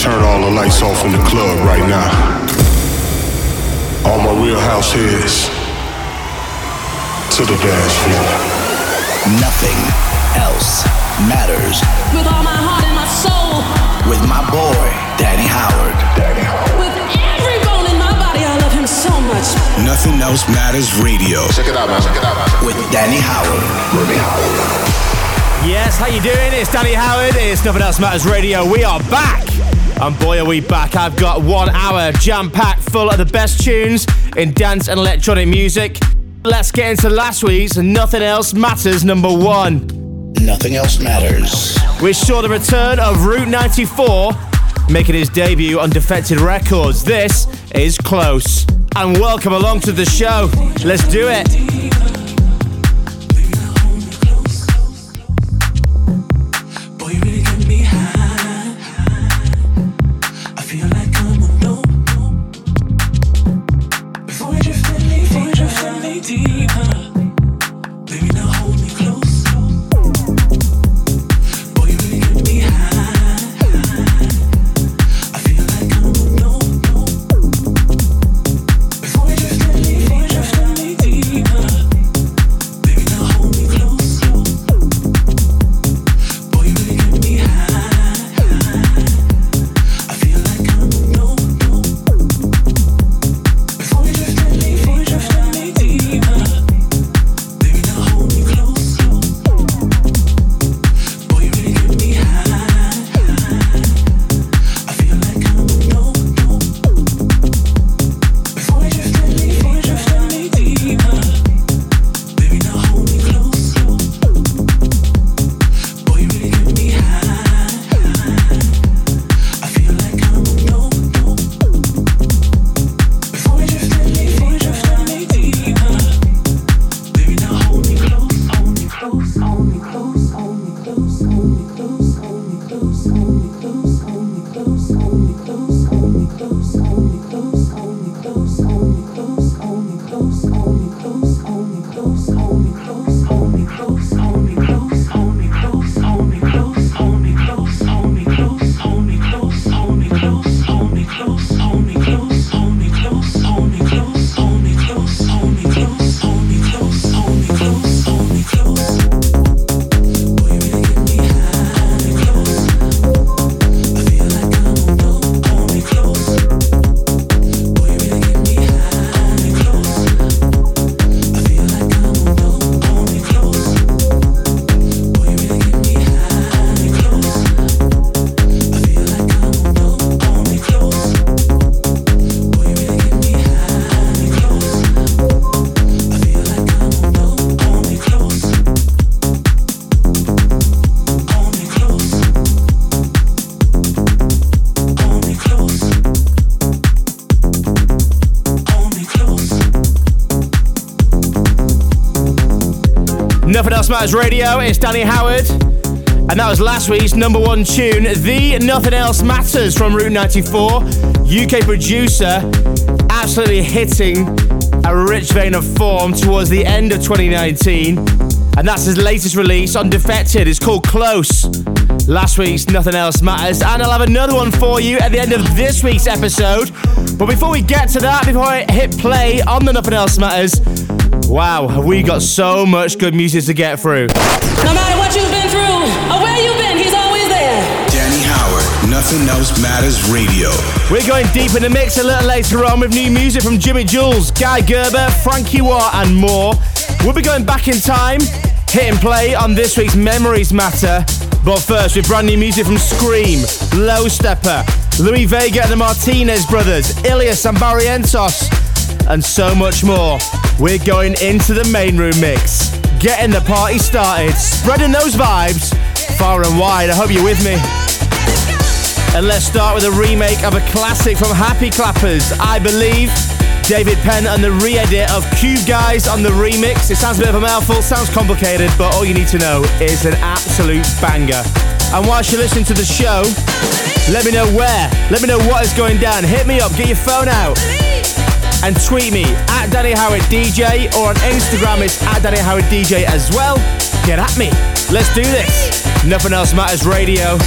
turn all the lights off in the club right now. All my real house heads to the dance floor. Nothing else matters. With all my heart and my soul. With my boy, Danny Howard. Danny Howard. With every bone in my body, I love him so much. Nothing else matters radio. Check it out, man. Check it out, man. With Danny Howard. Danny Howard. Yes, how you doing? It's Danny Howard. It's Nothing Else Matters Radio. We are back. And boy, are we back. I've got one hour jam-packed full of the best tunes in dance and electronic music. Let's get into last week's Nothing Else Matters number one. Nothing else matters. We saw the return of Route 94 making his debut on Defected Records. This is Close. And welcome along to the show. Let's do it. Matters Radio. It's Danny Howard. And that was last week's number one tune, The Nothing Else Matters from Route 94. UK producer, absolutely hitting a rich vein of form towards the end of 2019. And that's his latest release on Defected. It's called Close. Last week's Nothing Else Matters. And I'll have another one for you at the end of this week's episode. But before we get to that, before I hit play on the Nothing Else Matters, Wow, have we got so much good music to get through. No matter what you've been through or where you've been, he's always there. Danny Howard, Nothing Else Matters Radio. We're going deep in the mix a little later on with new music from Jimi Jules, Guy Gerber, Frankie Wah, and more. We'll be going back in time, hit and play on this week's Memories Matter. But first, with brand new music from Skream, Low Steppa, Louie Vega and the Martinez brothers, Illyus and Barrientos, and so much more. We're going into the main room mix, getting the party started, spreading those vibes far and wide. I hope you're with me. And let's start with a remake of a classic from Happy Clappers, I Believe. David Penn and the re-edit of Cube Guys on the remix. It sounds a bit of a mouthful, sounds complicated, but all you need to know is an absolute banger. And whilst you're listening to the show, let me know where, let me know what is going down. Hit me up, get your phone out and tweet me at Danny Howard DJ or on Instagram it's at Danny Howard DJ as well. Get at me. Let's do this. Nothing else matters radio.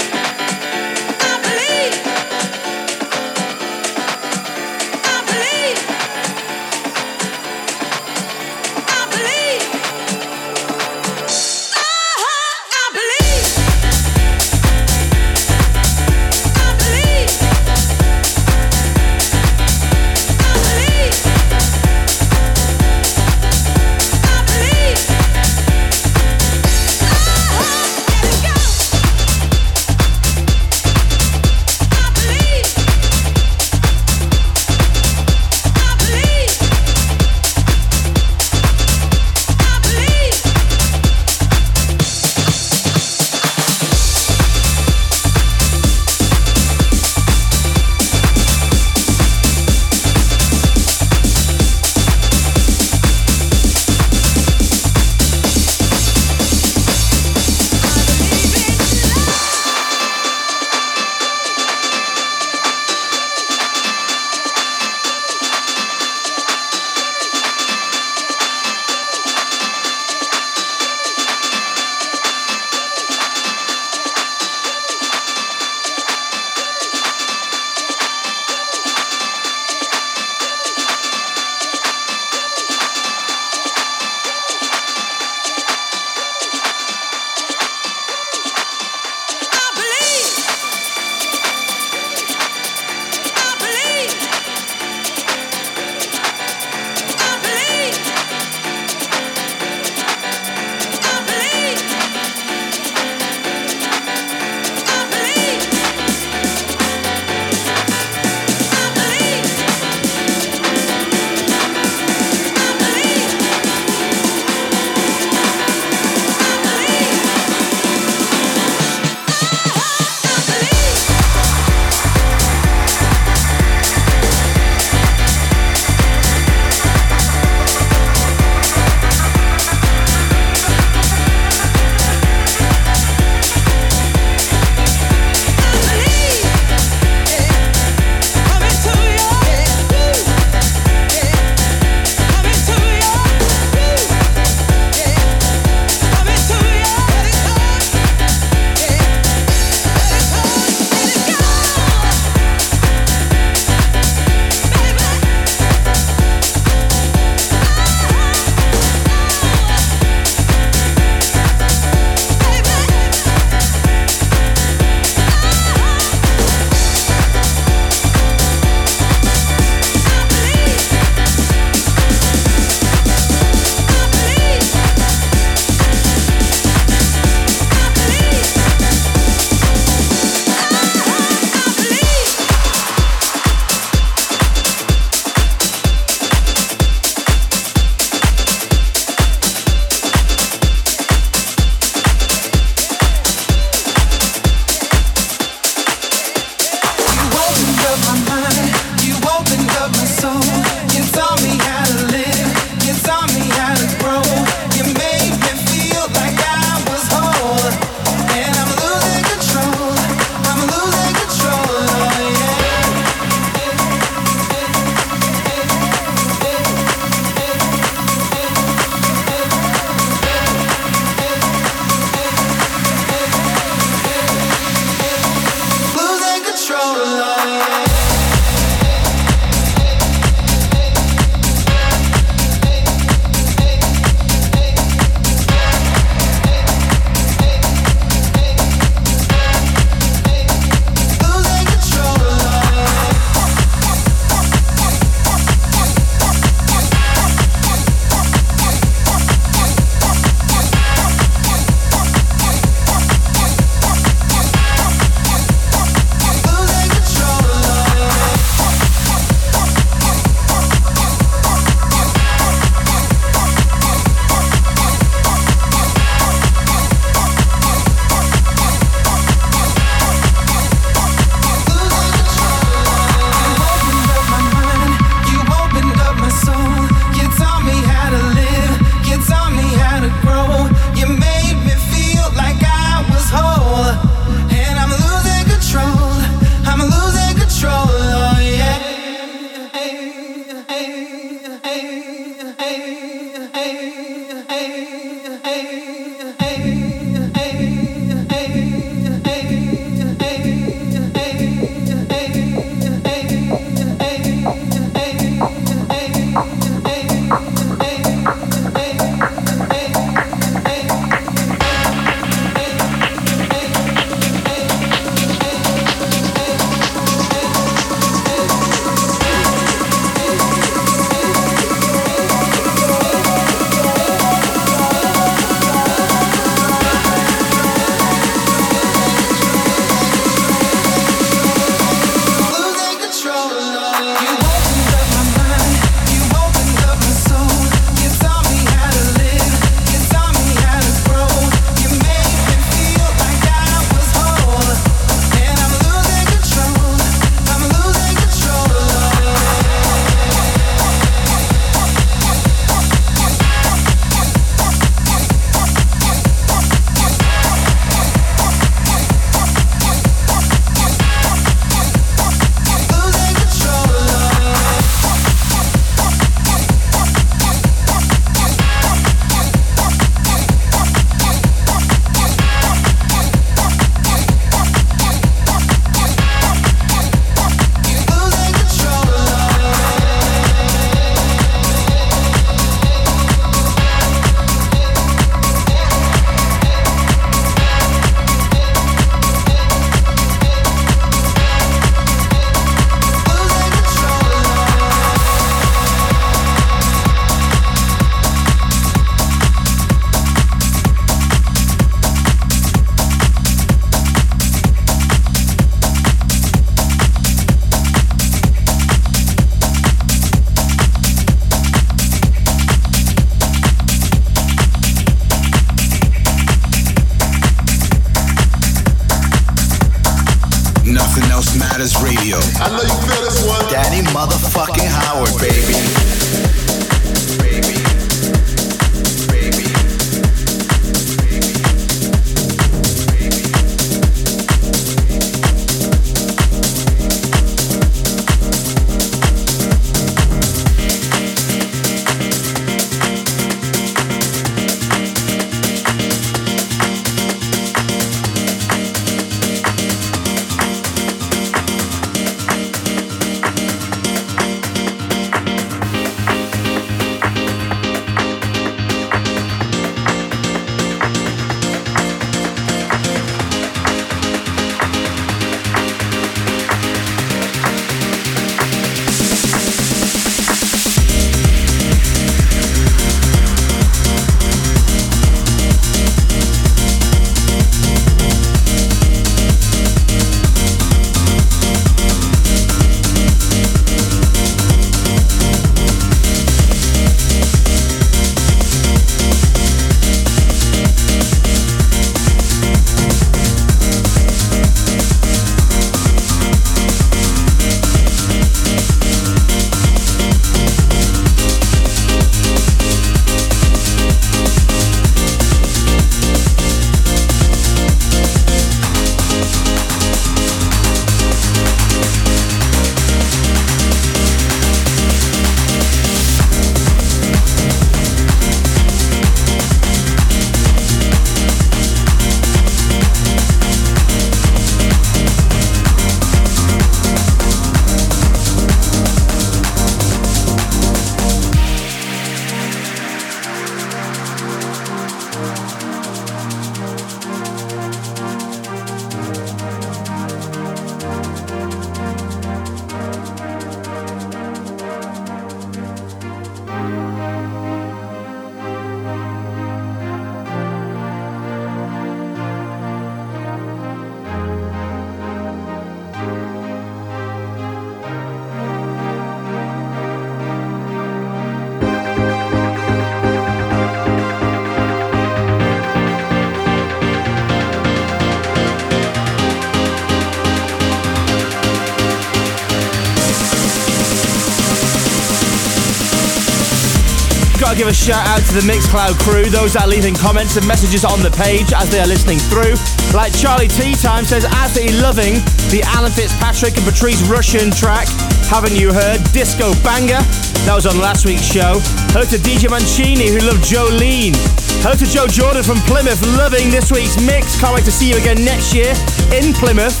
Shout out to the Mixcloud crew, those that are leaving comments and messages on the page as they are listening through. Like Charlie T Time says, absolutely loving the Alan Fitzpatrick and Patrice Rushen track. Haven't you heard? Disco Banger. That was on last week's show. Hello to DJ Mancini who loved Jolene. Hello to Joe Jordan from Plymouth, loving this week's mix. Can't wait to see you again next year in Plymouth.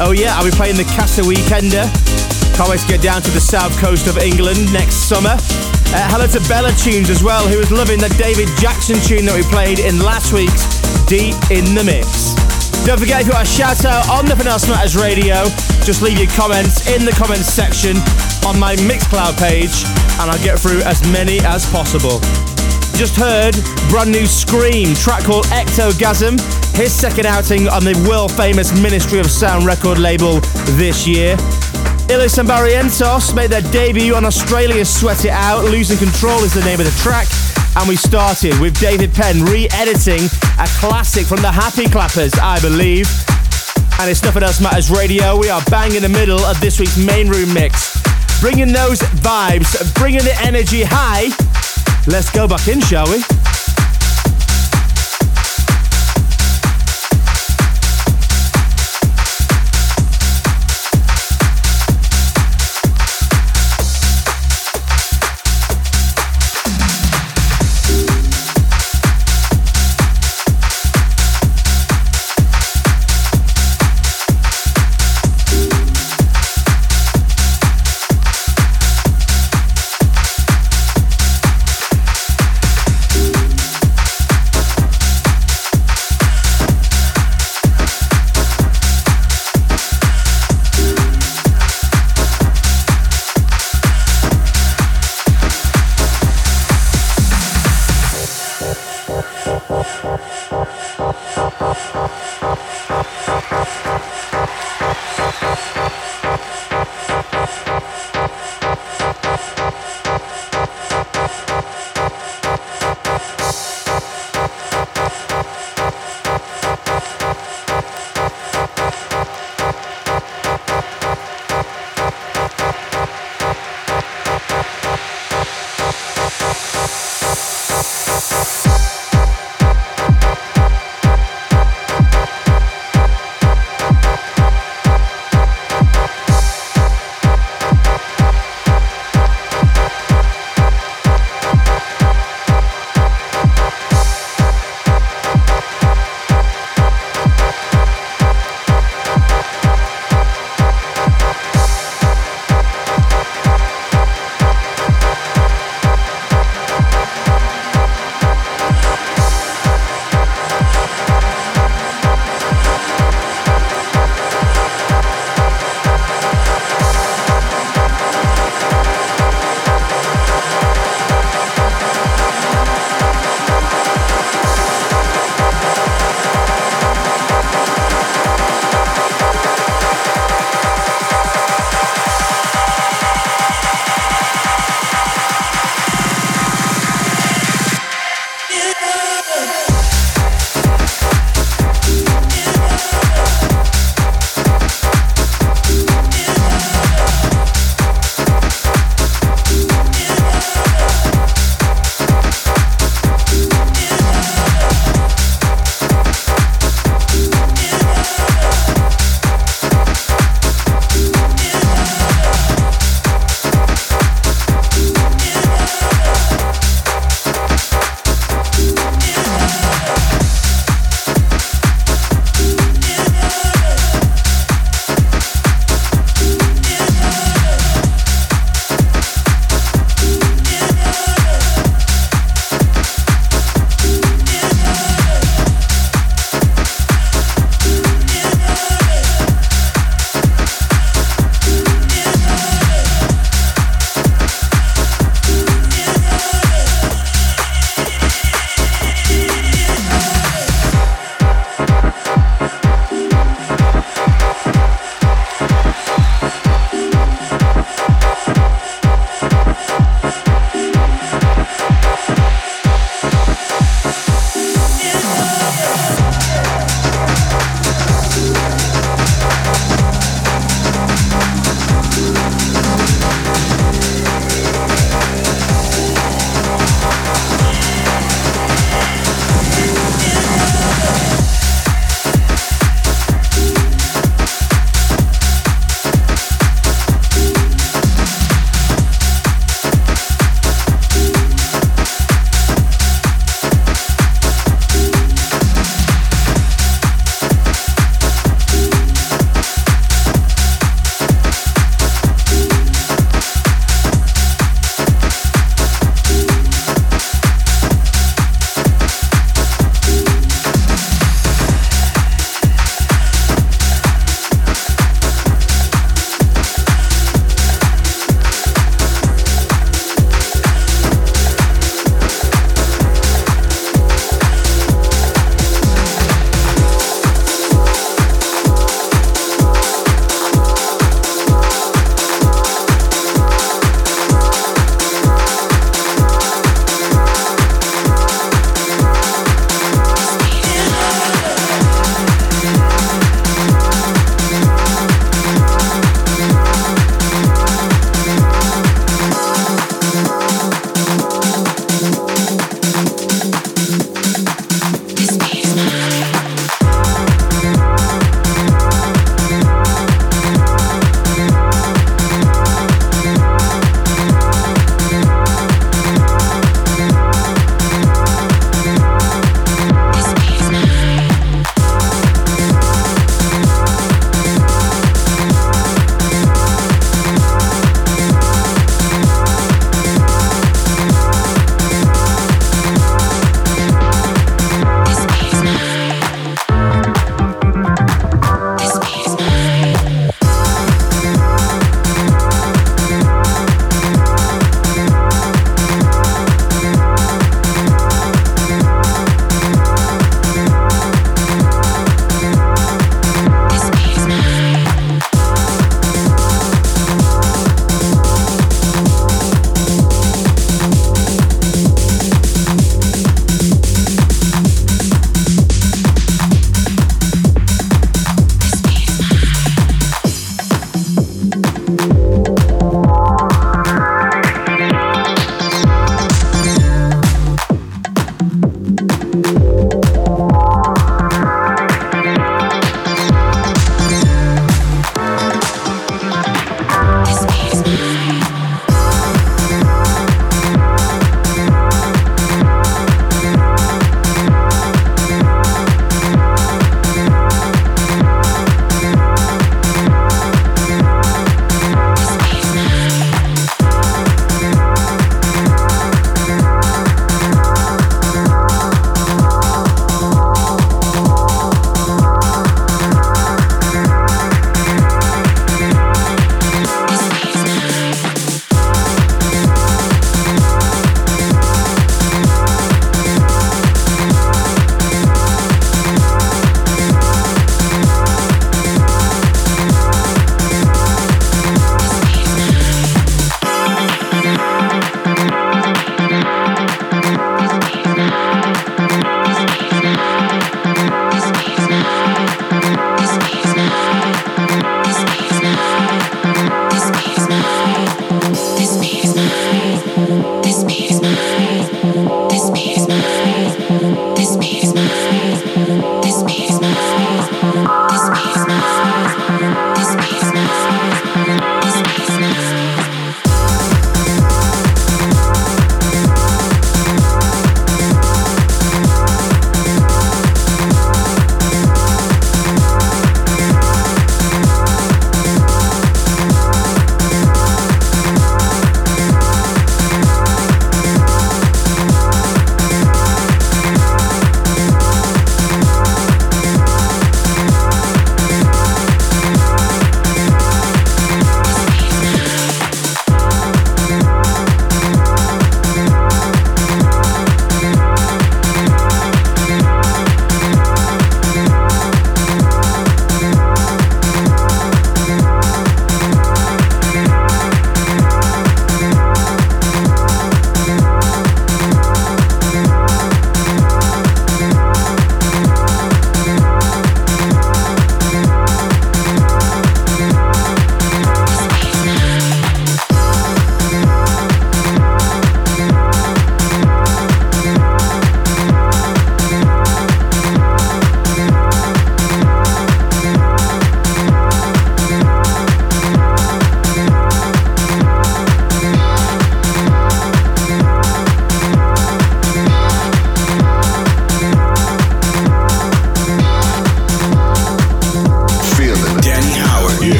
Oh yeah, I'll be playing the Castle Weekender. Can't wait to get down to the south coast of England next summer. Uh, hello to Bella Tunes as well, who was loving the David Jackson tune that we played in last week's Deep in the Mix. Don't forget if you want a shout out on Nothing Else Matters Radio, just leave your comments in the comments section on my Mixcloud page, and I'll get through as many as possible. Just heard brand new Skream track called Ectogasm, his second outing on the world famous Ministry of Sound record label this year. Illyus and Barrientos made their debut on Australia's Sweat It Out. Losing Control is the name of the track. And we started with David Penn re editing a classic from the Happy Clappers, I believe. And it's Nothing Else Matters Radio. We are bang in the middle of this week's main room mix. Bringing those vibes, bringing the energy high. Let's go back in, shall we?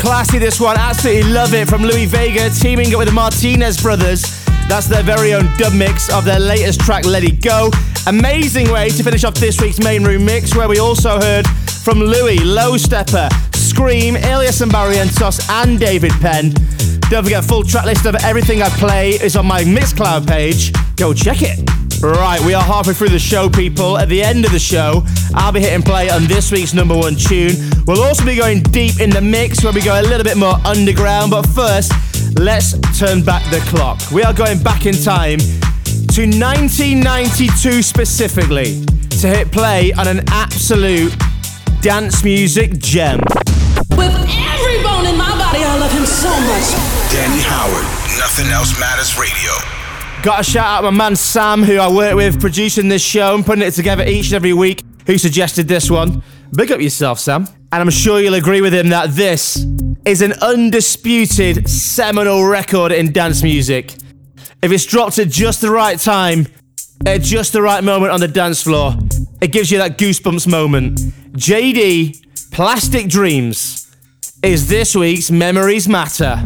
Classy this one. Absolutely love it from Louie Vega teaming up with the Martinez brothers. That's their very own dub mix of their latest track, Let It Go. Amazing way to finish off this week's main room mix, where we also heard from Louie, Low Steppa, Skream, Illyus and Barrientos, and David Penn. Don't forget, full track list of everything I play is on my Mixcloud page. Go check it. Right, we are halfway through the show, people. At the end of the show, I'll be hitting play on this week's number one tune. We'll also be going deep in the mix where we go a little bit more underground. But first, let's turn back the clock. We are going back in time to 1992 specifically to hit play on an absolute dance music gem. With every bone in my body, I love him so much. Danny Howard, Nothing Else Matters Radio. Got a shout out my man Sam, who I work with producing this show and putting it together each and every week, who suggested this one. Big up yourself, Sam. And I'm sure you'll agree with him that this is an undisputed seminal record in dance music. If it's dropped at just the right time, at just the right moment on the dance floor, it gives you that goosebumps moment. Jaydee Plastic Dreams is this week's Memories Matter.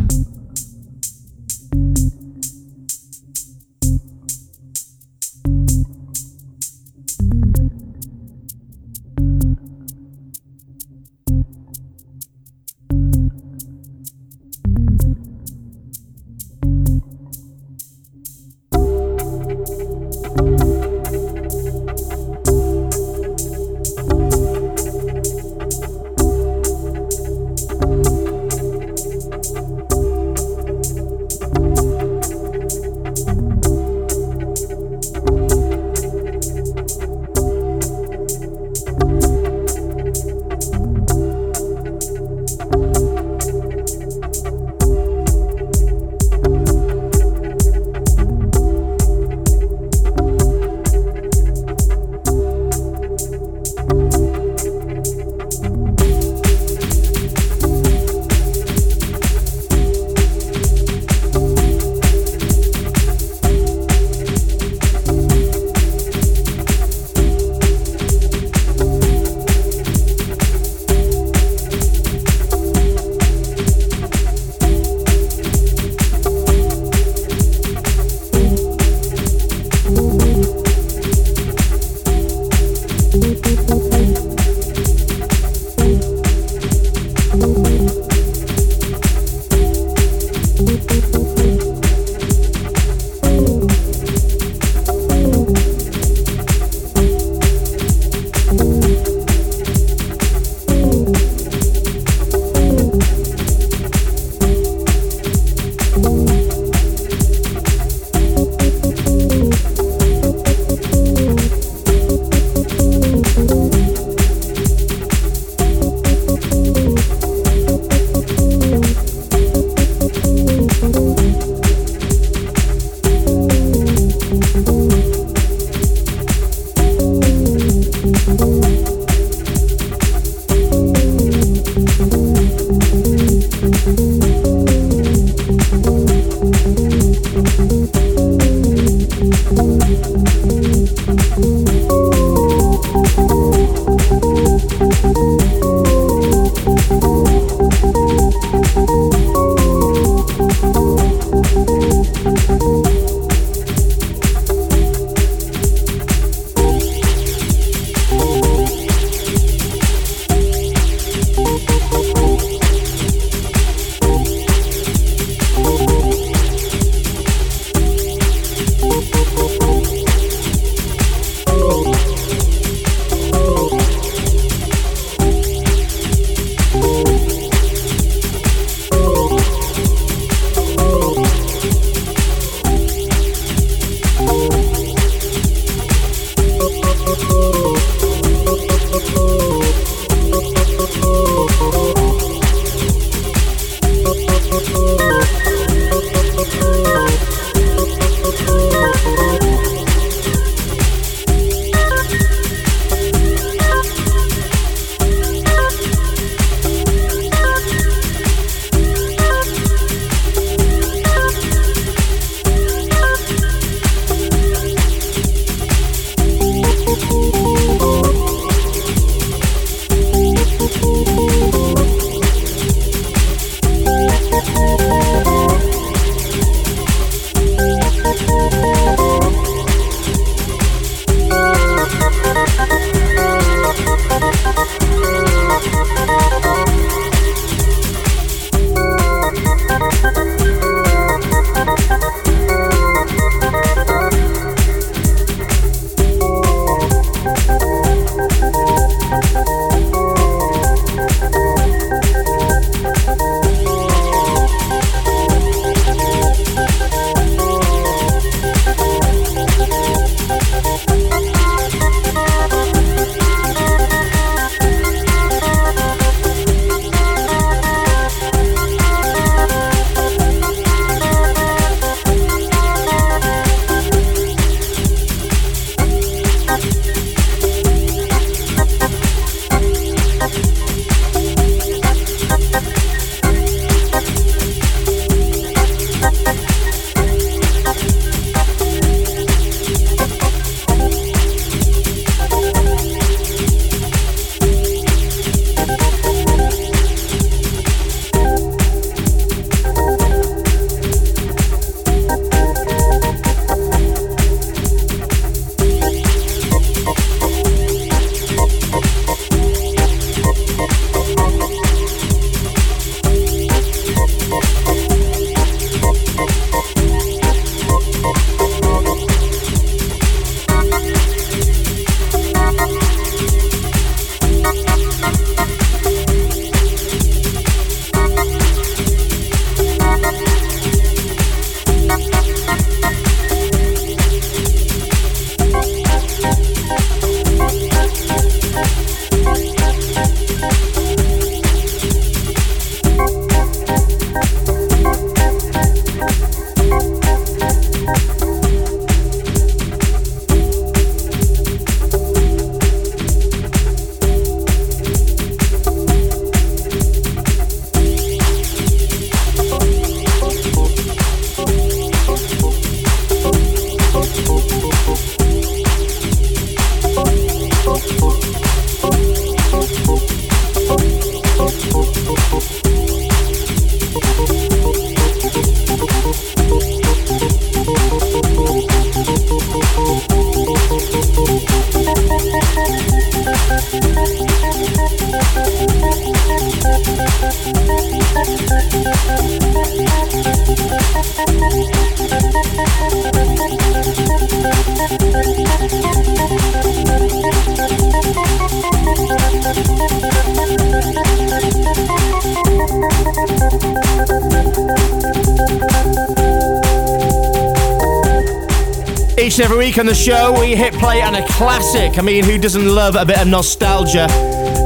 Week on the show, we hit play on a classic. I mean, who doesn't love a bit of nostalgia?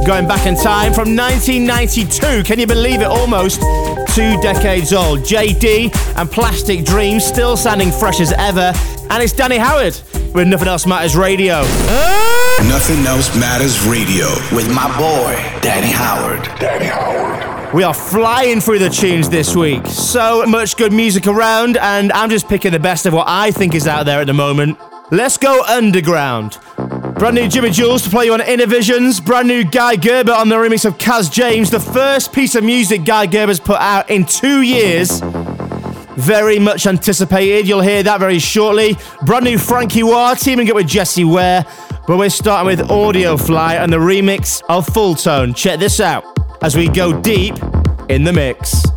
Going back in time from 1992, can you believe it? Almost two decades old. Jaydee and Plastic Dreams still sounding fresh as ever. And it's Danny Howard with Nothing Else Matters Radio. Nothing Else Matters Radio with my boy, Danny Howard. Danny Howard. We are flying through the tunes this week. So much good music around, and I'm just picking the best of what I think is out there at the moment. Let's go underground. Brand new Jimi Jules to play you on Innervisions. Brand new Guy Gerber on the remix of Kaz James. The first piece of music Guy Gerber's put out in two years. Very much anticipated. You'll hear that very shortly. Brand new Frankie Wah teaming up with Jessie Ware. But we're starting with Audiofly and the remix of Full Tone. Check this out as we go deep in the mix.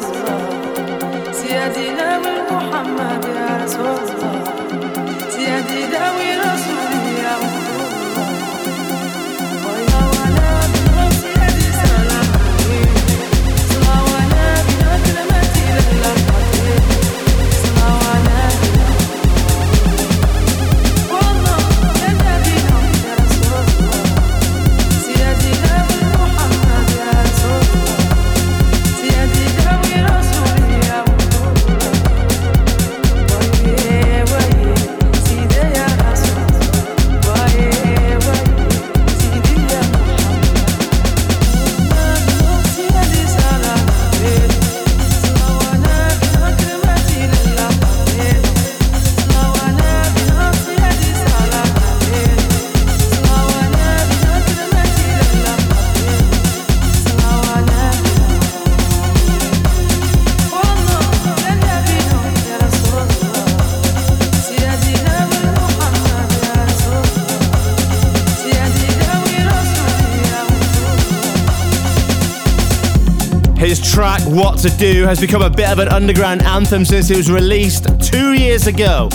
رسول الله سيدنا من محمد يا رسول الله What to Do has become a bit of an underground anthem since it was released two years ago.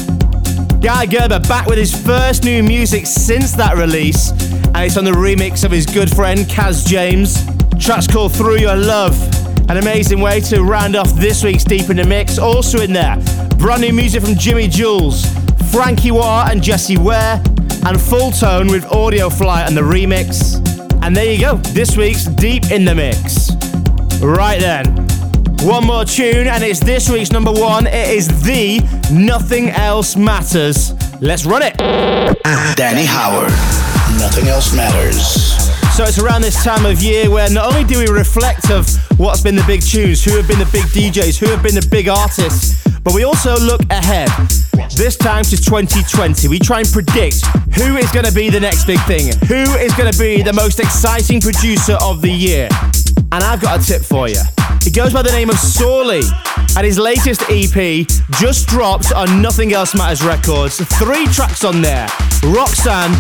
Guy Gerber back with his first new music since that release, and it's on the remix of his good friend Kaz James. Track's called Through Your Love. An amazing way to round off this week's Deep in the Mix. Also in there, brand new music from Jimi Jules, Frankie Wah and Jessie Ware, and Full Tone with Audiofly and the remix. And there you go, this week's Deep in the Mix. Right then, one more tune, and it's this week's number one. It is the Nothing Else Matters. Let's run it. Danny Howard. Nothing else matters. So it's around this time of year where not only do we reflect of what's been the big tunes, who have been the big DJs, who have been the big artists, but we also look ahead. This time to 2020, we try and predict who is going to be the next big thing, who is going to be the most exciting producer of the year. And I've got a tip for you. He goes by the name of Sorley, and his latest EP just dropped on Nothing Else Matters Records. Three tracks on there Roxanne,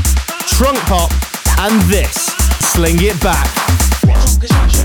Trunk Pop, and this Sling It Back.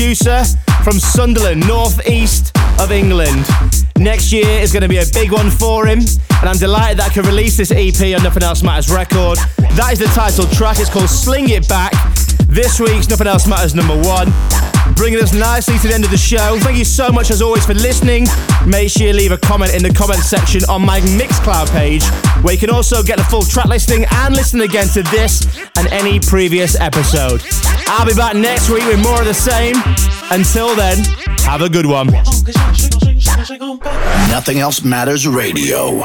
Producer from Sunderland, northeast of England. Next year is going to be a big one for him, and I'm delighted that I can release this EP on Nothing Else Matters record. That is the title track. It's called Sling It Back. This week's Nothing Else Matters number one. Bringing us nicely to the end of the show. Thank you so much as always for listening. Make sure you leave a comment in the comment section on my Mixcloud page, where you can also get the full track listing and listen again to this and any previous episode. I'll be back next week with more of the same. Until then, have a good one. Nothing else matters radio.